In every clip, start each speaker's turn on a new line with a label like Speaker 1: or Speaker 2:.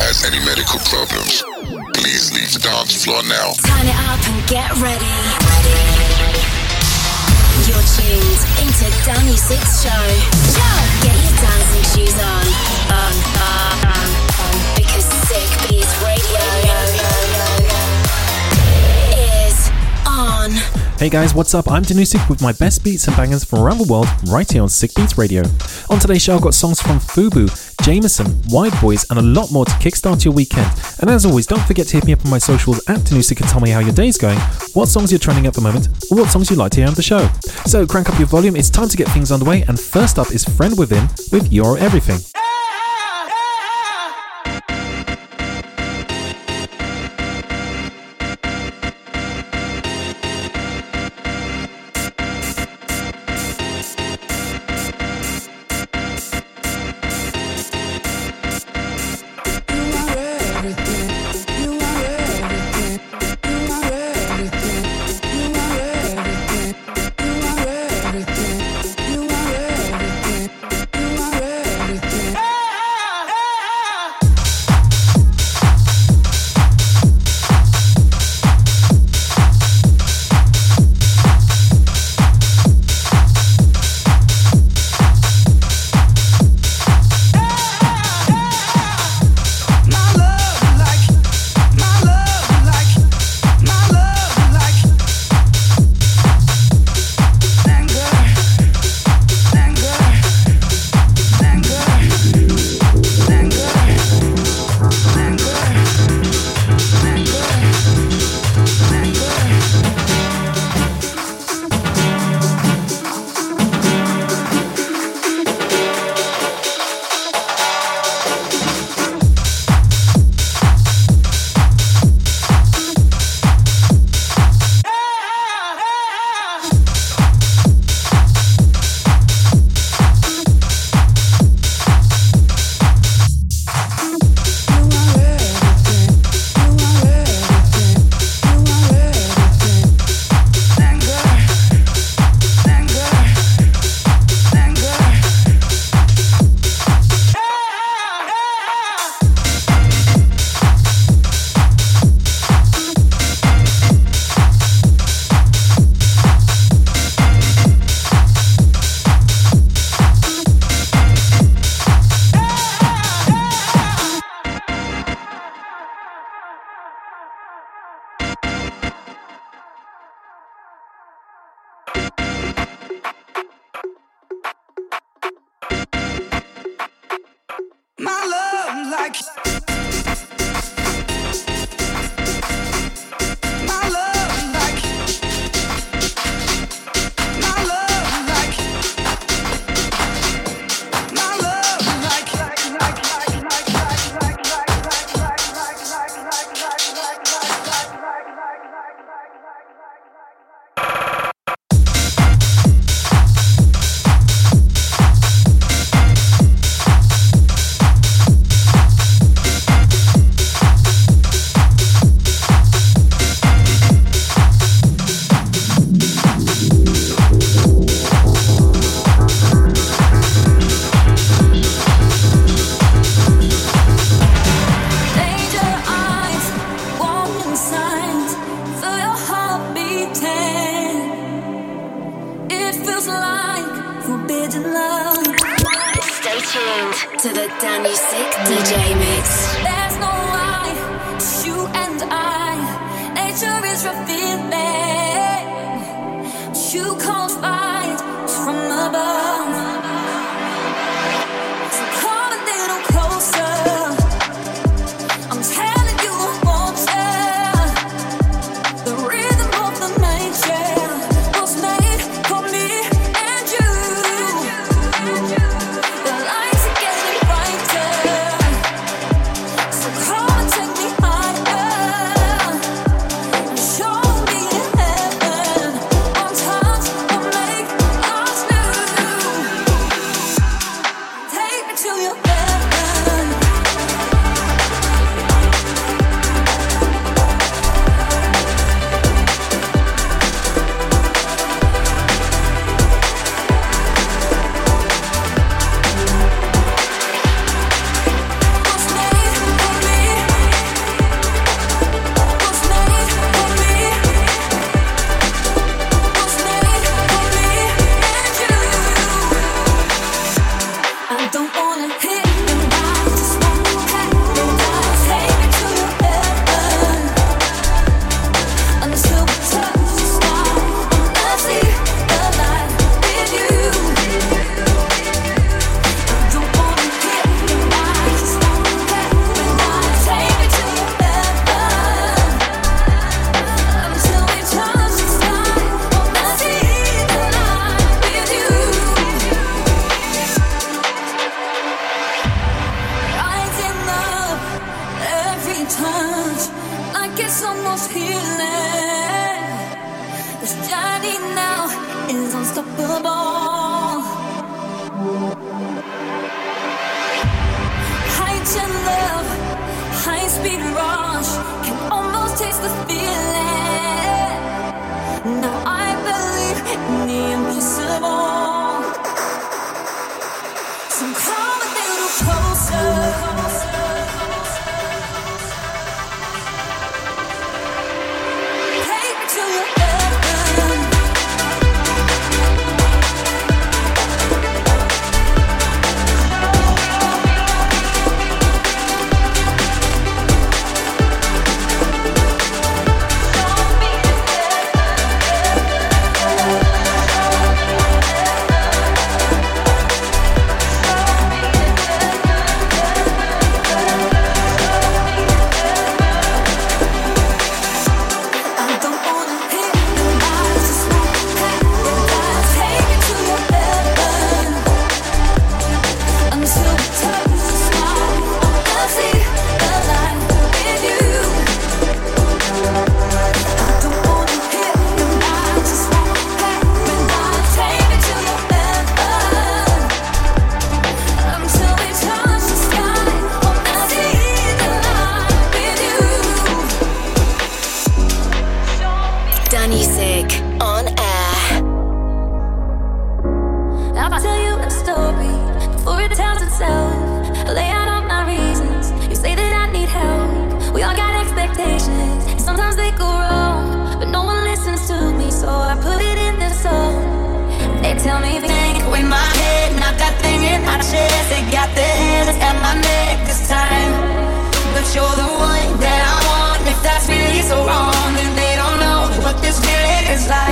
Speaker 1: has any medical problems, please leave the dance floor now.
Speaker 2: Turn it up and get ready. You're tuned into Danny Six Show. Get your dancing shoes on. On, on,
Speaker 3: Hey guys, what's up? I'm Danusik with my best beats and bangers from around the world right here on Sick Beats Radio. On today's show, I've got songs from Fubu, Jameson, Wide Boys, and a lot more to kickstart your weekend. And as always, don't forget to hit me up on my socials at Danusik and tell me how your day's going, what songs you're trending at the moment, or what songs you'd like to hear on the show. So crank up your volume, it's time to get things underway, and first up is Friend Within with Your Everything.
Speaker 4: my got
Speaker 5: their
Speaker 4: hands at my neck this time. But you're the one that I want. If that's really so wrong, they don't know what this feeling is like.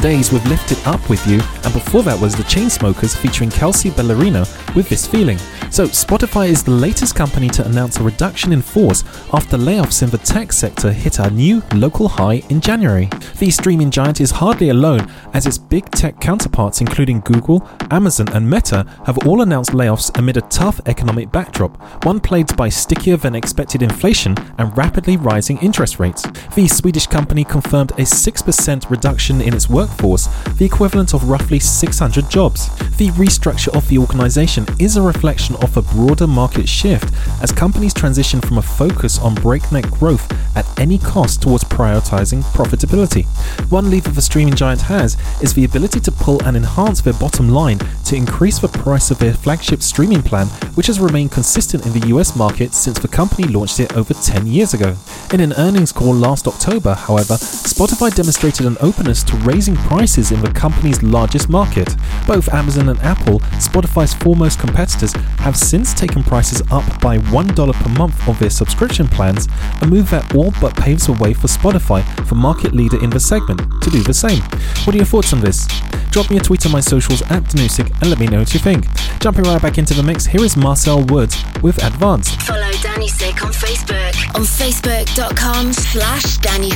Speaker 5: Days with Lift It Up With You, and before that was the Chainsmokers featuring Kelsea Ballerini with This Feeling. So, Spotify is the latest company to announce a reduction in force after layoffs in the tech sector hit a new local high in January. The streaming giant is hardly alone, as its big tech counterparts, including Google, Amazon, and Meta, have all announced layoffs amid a tough economic backdrop, one plagued by stickier than expected inflation and rapidly rising interest rates. The Swedish company confirmed a 6% reduction in its workforce, the equivalent of roughly 600 jobs. The restructure of the organization is a reflection of a broader market shift as companies transition from a focus on breakneck growth at any cost towards prioritizing profitability. One lever the streaming giant has is the ability to pull and enhance their bottom line to increase the price of their flagship streaming plan, which has remained consistent in the US market since the company launched it over 10 years ago. In an earnings call last October, however, Spotify demonstrated an openness to raising prices in the company's largest market. Both Amazon and Apple, Spotify's foremost competitors, have since taken prices up by $1 per month of their subscription plans, a move that all but paves the way for Spotify, the market leader in the segment, to do the same. What are your thoughts on this? Drop me a tweet on my socials at Danusik and let me know what you think. Jumping right back into the mix, here is Marcel Woods with Advance.
Speaker 2: Follow Danusik on Facebook on facebook.com slash.
Speaker 6: Danny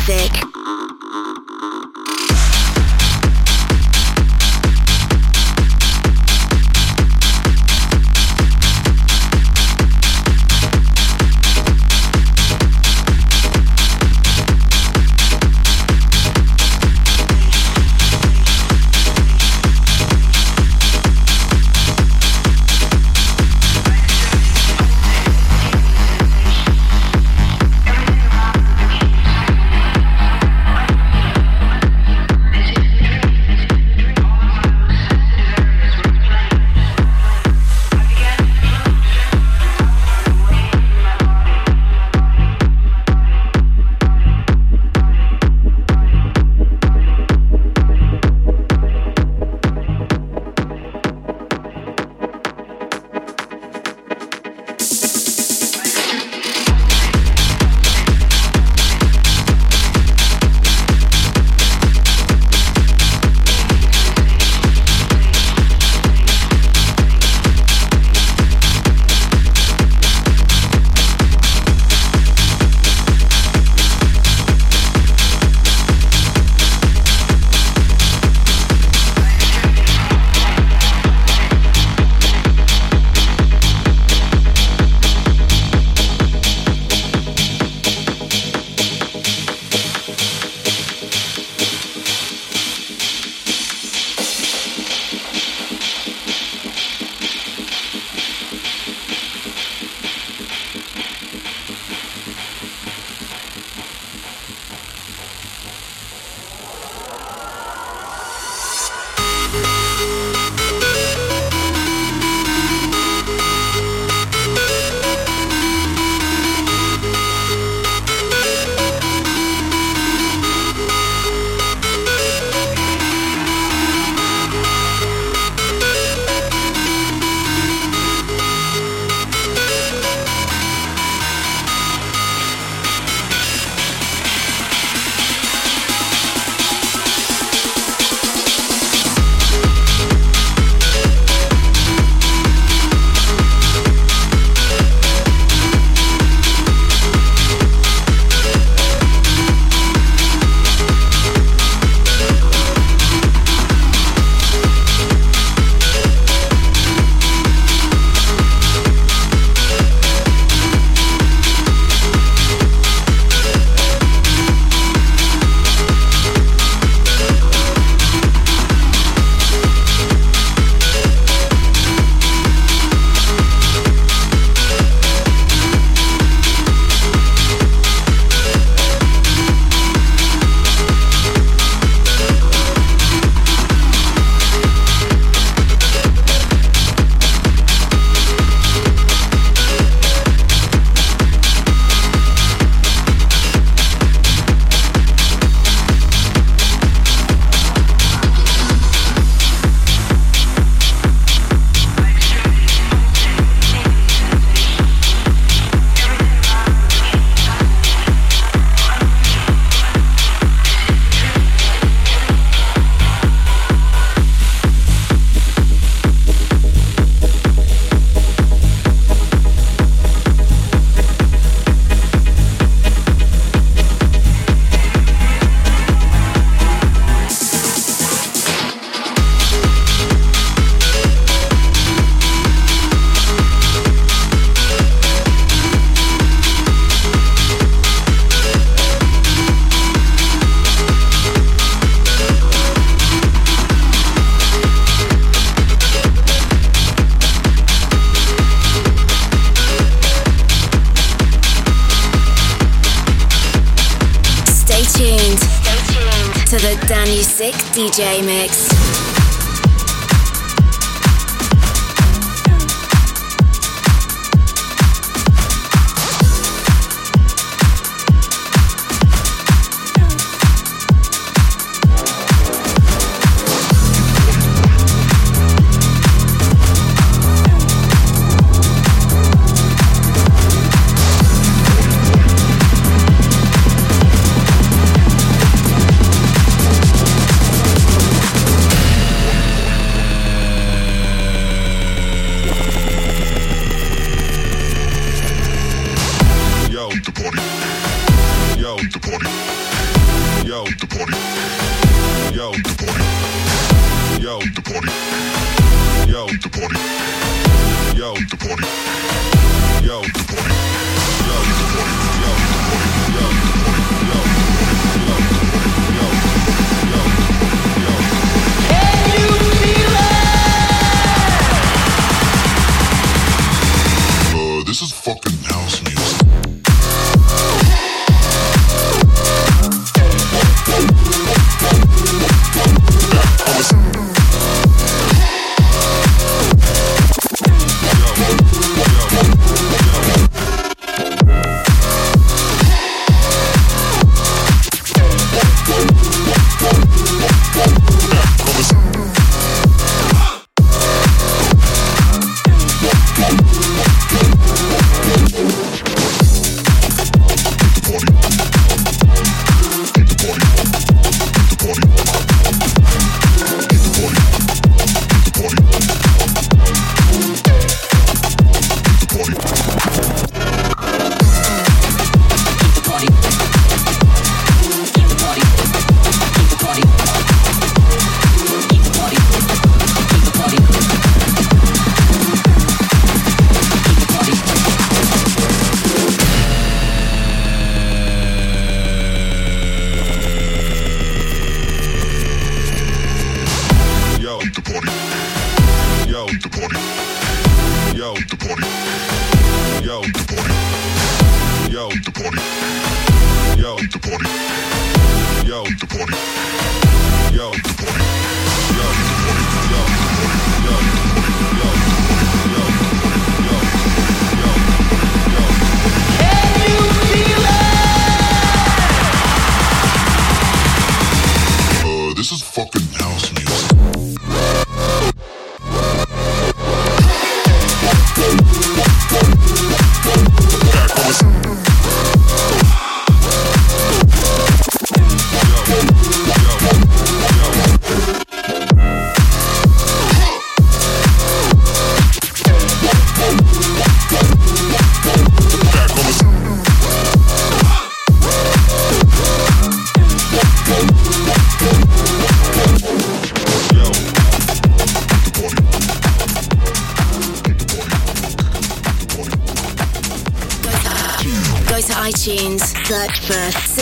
Speaker 7: don't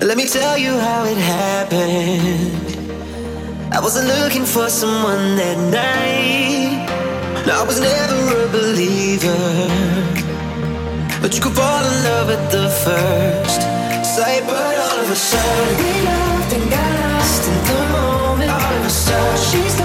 Speaker 8: Let me tell you how it happened. I wasn't looking for someone that night. I was never a believer. But you could fall in love at the first sight. But all of a sudden, we loved and got lost in the moment. All of a sudden, she's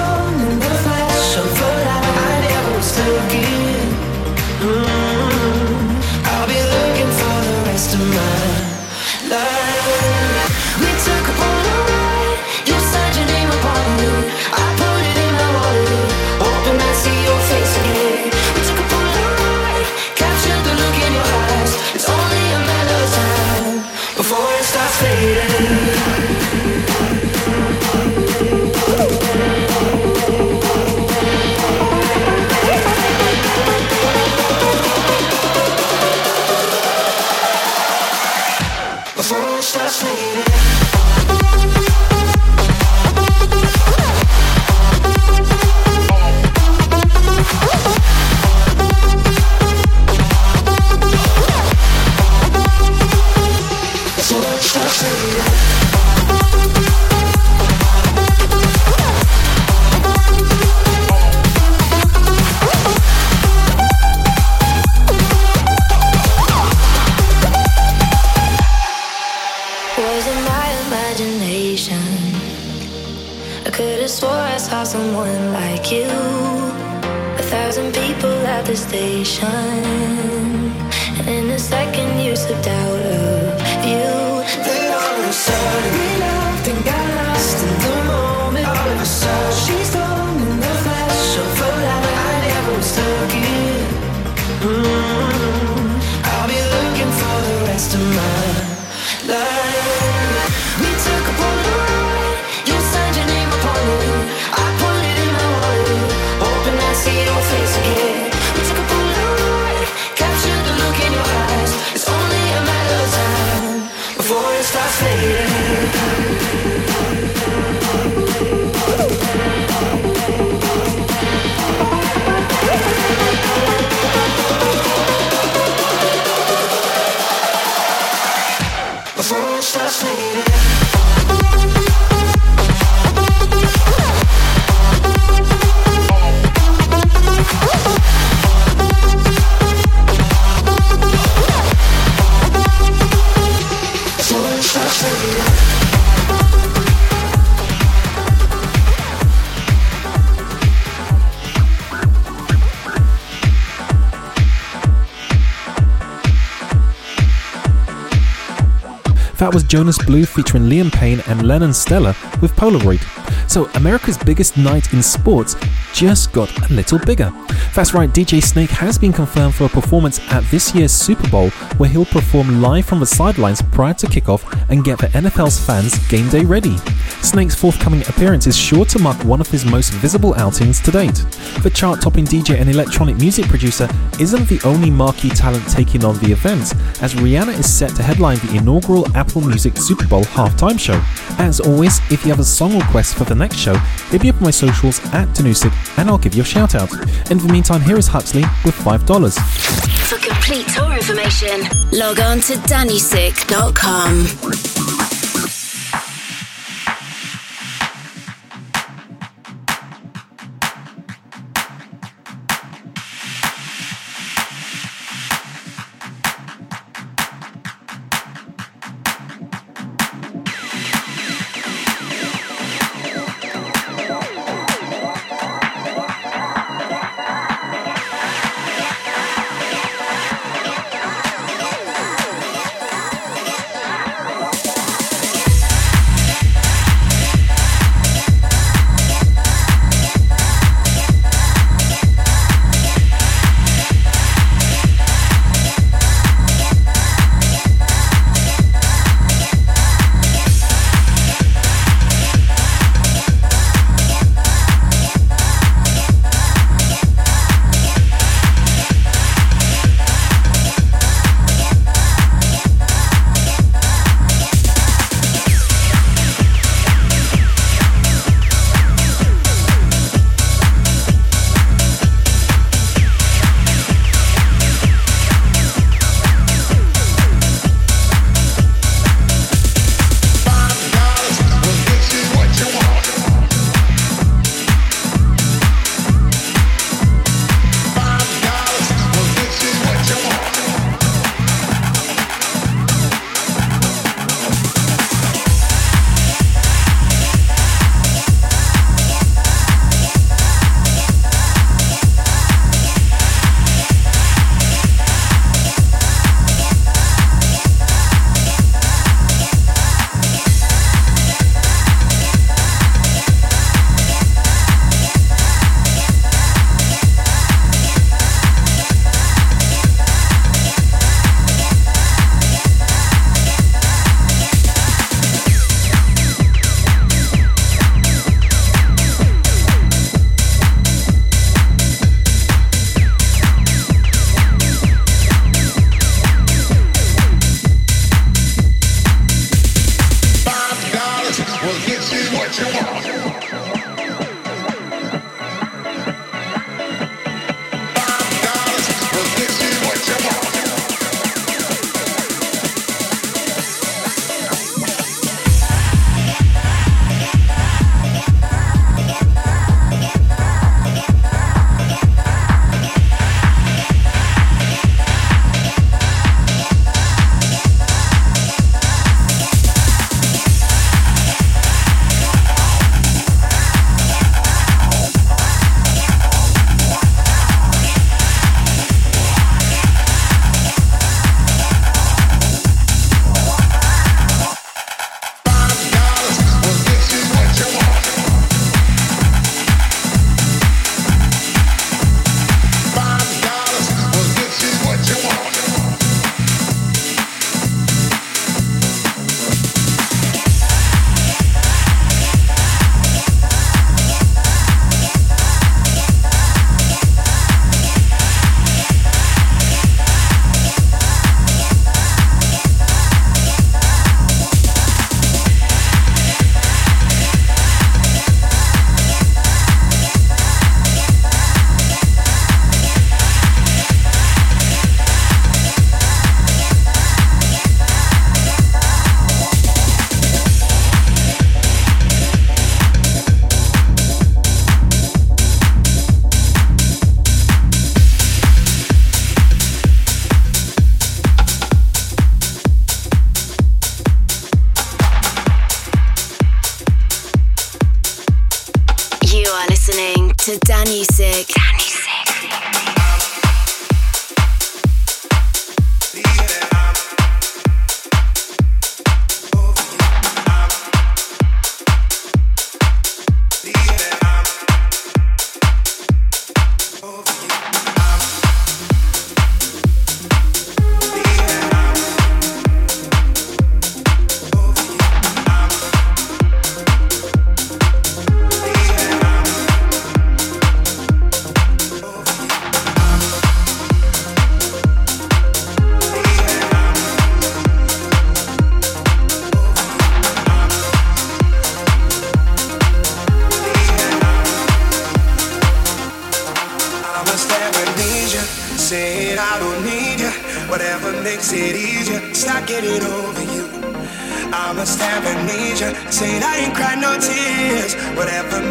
Speaker 9: Jonas Blue featuring Liam Payne and Lennon Stella with Polaroid. So, America's biggest night in sports just got a little bigger. That's right, DJ Snake has been confirmed for a performance at this year's Super Bowl where he'll perform live from the sidelines prior to kickoff and get the NFL's fans game day ready. Snake's forthcoming appearance is sure to mark one of his most visible outings to date. The chart topping DJ and electronic music producer isn't the only marquee talent taking on the event, as Rihanna is set to headline the inaugural Apple Music Super Bowl halftime show. As always, if you have a song request for the next show, hit me up on my socials at Danusik and I'll give you a shout out. In the meantime, here is Huxley with $5.
Speaker 2: For complete tour information, log on to
Speaker 10: danusik.com.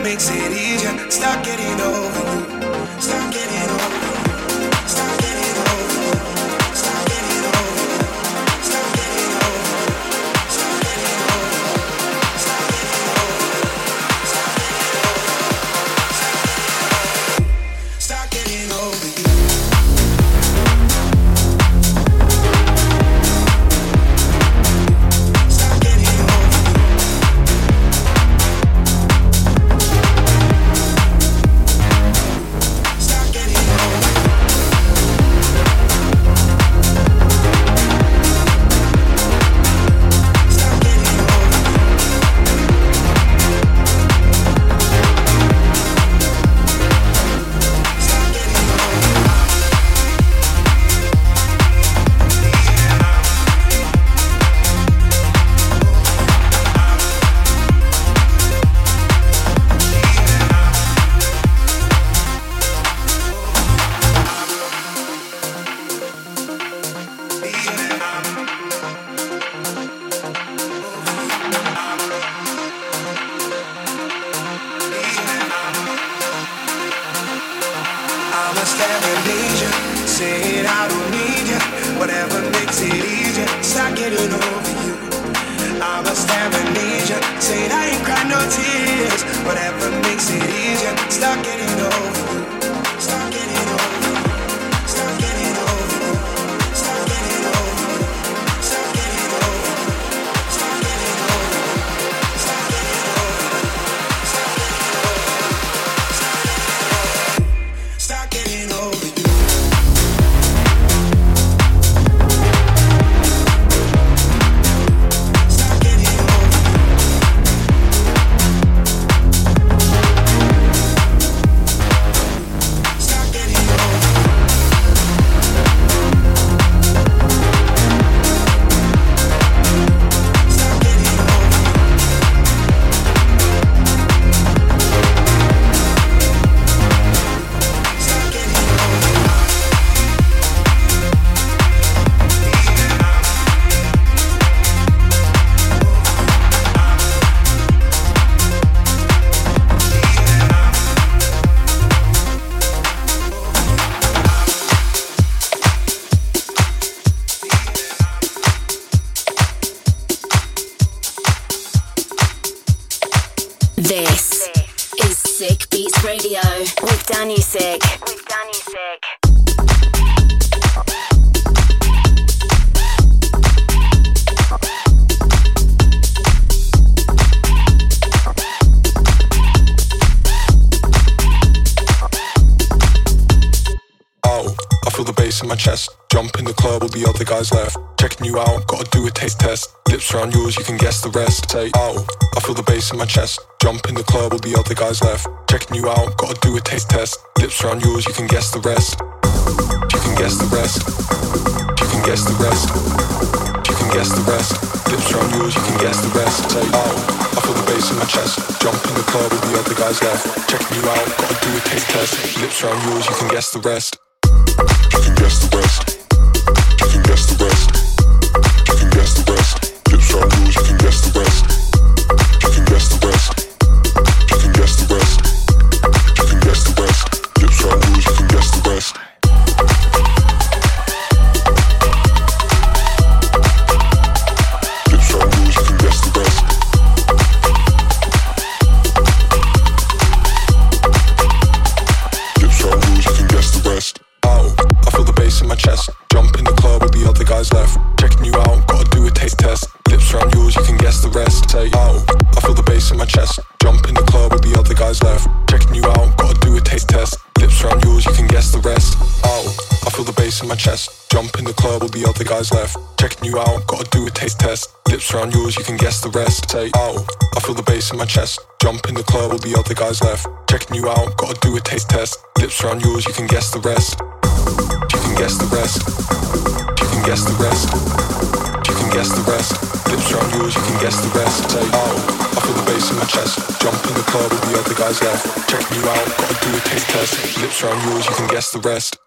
Speaker 10: makes it easier. Stop getting over you. Stop getting over guys left. Checking you out, gotta do a taste test. Lips around yours, you can guess the rest. You can guess the rest. You can guess the rest. You can guess the rest. Lips around yours, you can guess the rest. Say, oh, I feel the bass in my chest. Jump in the club with the other guys left. Checking you out, gotta do a taste test. Lips around yours, you can guess the rest.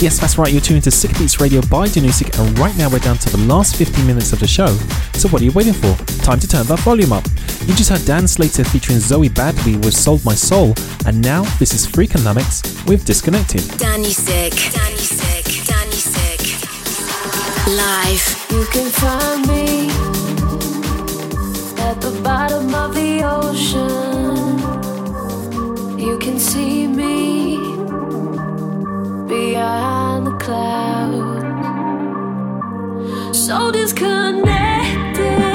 Speaker 9: Yes, that's right, you're tuned to Sick Beats Radio by Danusik, and right now we're down to the last 15 minutes of the show. So what are you waiting for? Time to turn that volume up. You just heard Dan Slater featuring Zoe Badby with Sold My Soul, and now this is Freakonomics with Disconnected.
Speaker 2: Danusik, Danny Sick, Danusik. Live.
Speaker 3: You can find me at the bottom of the ocean. You can see me behind the clouds. So disconnected.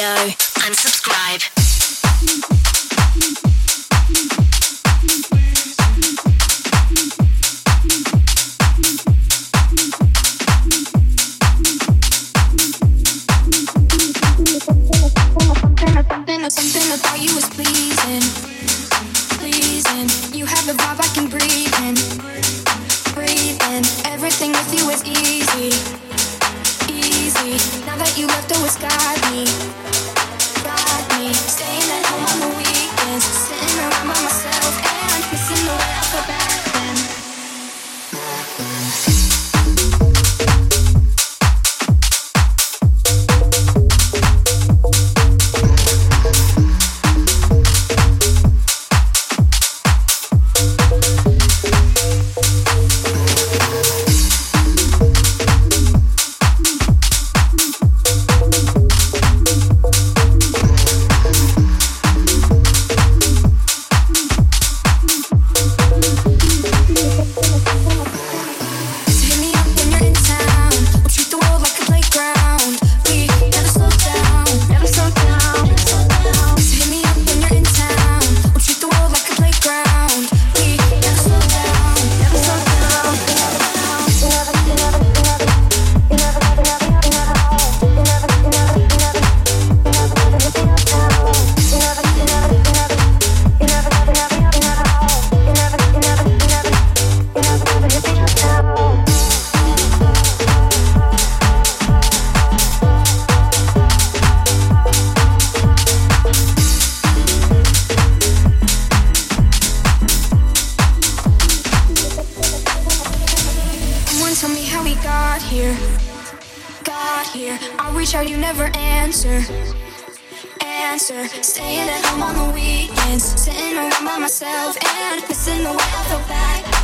Speaker 3: Now that you left, always got me, got
Speaker 11: got here, got here. I reach out, you never answer. Answer, staying at home on the weekends, sitting around by myself and missing the way I felt back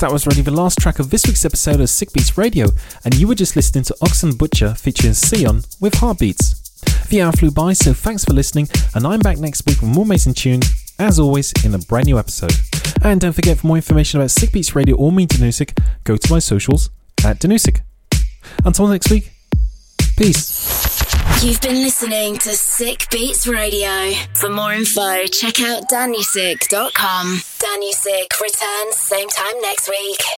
Speaker 9: that was already the last track of this week's episode of Sick Beats Radio, and you were just listening to Oxen Butcher featuring Sion with Heartbeats. The hour flew by, so thanks for listening, and I'm back next week with more amazing tunes, as always, in a brand new episode. And don't forget, for more information about Sick Beats Radio or me, Danusik, go to my socials at Danusik. Until next week, peace.
Speaker 2: You've been listening to Sick Beats Radio. For more info, check out danusik.com. Danusik returns same time next week.